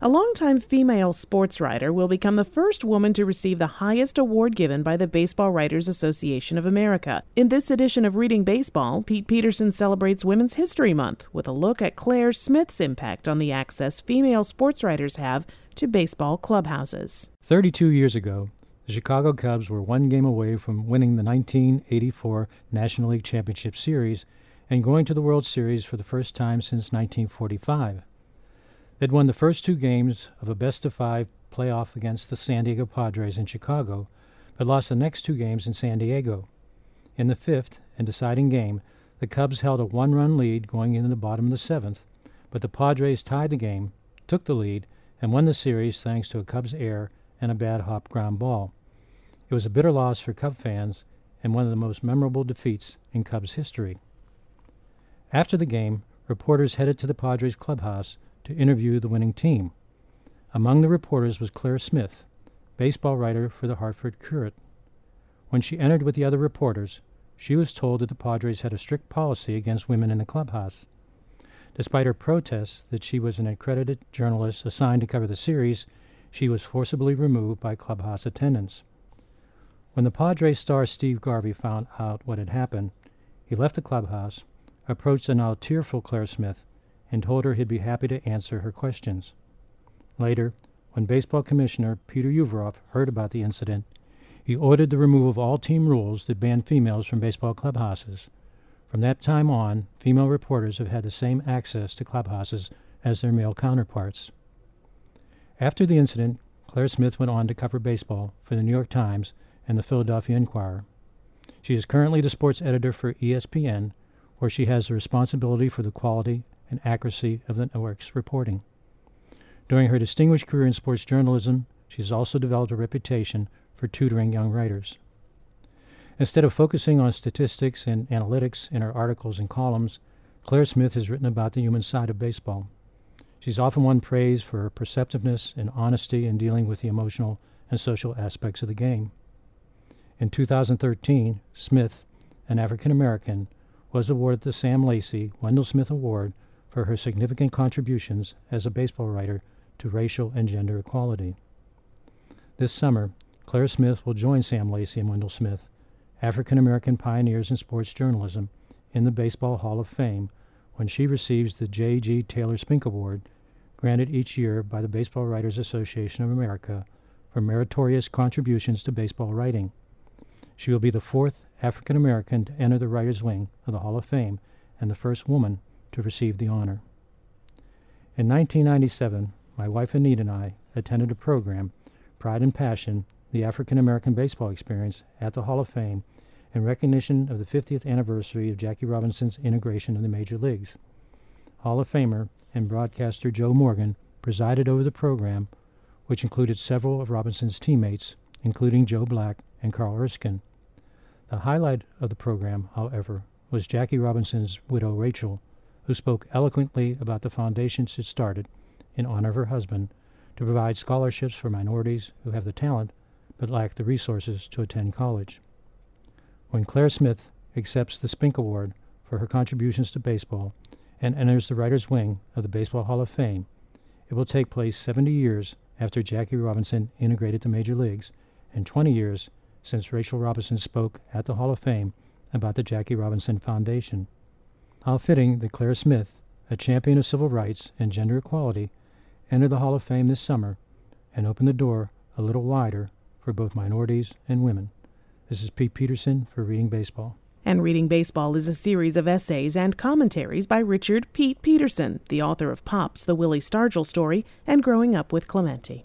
A longtime female sports writer will become the first woman to receive the highest award given by the Baseball Writers Association of America. In this edition of Reading Baseball, Pete Peterson celebrates Women's History Month with a look at Claire Smith's impact on the access female sports writers have to baseball clubhouses. 32 years ago, the Chicago Cubs were one game away from winning the 1984 National League Championship Series and going to the World Series for the first time since 1945. They'd won the first two games of a best of five playoff against the San Diego Padres in Chicago, but lost the next two games in San Diego. In the fifth and deciding game, the Cubs held a one run lead going into the bottom of the seventh, but the Padres tied the game, took the lead, and won the series thanks to a Cubs error and a bad hop ground ball. It was a bitter loss for Cub fans and one of the most memorable defeats in Cubs history. After the game, reporters headed to the Padres clubhouse to interview the winning team. Among the reporters was Claire Smith, baseball writer for the Hartford Courant. When she entered with the other reporters, she was told that the Padres had a strict policy against women in the clubhouse. Despite her protests that she was an accredited journalist assigned to cover the series, she was forcibly removed by clubhouse attendants. When the Padres star Steve Garvey found out what had happened, he left the clubhouse, approached the now tearful Claire Smith, and told her he'd be happy to answer her questions. Later, when Baseball Commissioner Peter Ueberroth heard about the incident, he ordered the removal of all team rules that banned females from baseball clubhouses. From that time on, female reporters have had the same access to clubhouses as their male counterparts. After the incident, Claire Smith went on to cover baseball for the New York Times and the Philadelphia Inquirer. She is currently the sports editor for ESPN, where she has the responsibility for the quality and accuracy of the network's reporting. During her distinguished career in sports journalism, she has also developed a reputation for tutoring young writers. Instead of focusing on statistics and analytics in her articles and columns, Claire Smith has written about the human side of baseball. She's often won praise for her perceptiveness and honesty in dealing with the emotional and social aspects of the game. In 2013, Smith, an African American, was awarded the Sam Lacy Wendell Smith Award for her significant contributions as a baseball writer to racial and gender equality. This summer, Claire Smith will join Sam Lacy and Wendell Smith, African American pioneers in sports journalism, in the Baseball Hall of Fame when she receives the J.G. Taylor Spink Award, granted each year by the Baseball Writers Association of America for meritorious contributions to baseball writing. She will be the fourth African American to enter the Writers' Wing of the Hall of Fame and the first woman to receive the honor. In 1997, my wife Anita and I attended a program, Pride and Passion, the African American Baseball Experience, at the Hall of Fame in recognition of the 50th anniversary of Jackie Robinson's integration in the major leagues. Hall of Famer and broadcaster Joe Morgan presided over the program, which included several of Robinson's teammates, including Joe Black and Carl Erskine. The highlight of the program, however, was Jackie Robinson's widow Rachel, who spoke eloquently about the foundation she started in honor of her husband to provide scholarships for minorities who have the talent but lack the resources to attend college. When Claire Smith accepts the Spink Award for her contributions to baseball and enters the Writers' Wing of the Baseball Hall of Fame, it will take place 70 years after Jackie Robinson integrated the major leagues and 20 years since Rachel Robinson spoke at the Hall of Fame about the Jackie Robinson Foundation. How fitting that Claire Smith, a champion of civil rights and gender equality, entered the Hall of Fame this summer and opened the door a little wider for both minorities and women. This is Pete Peterson for Reading Baseball. And Reading Baseball is a series of essays and commentaries by Richard Pete Peterson, the author of Pops, the Willie Stargell story, and Growing Up with Clemente.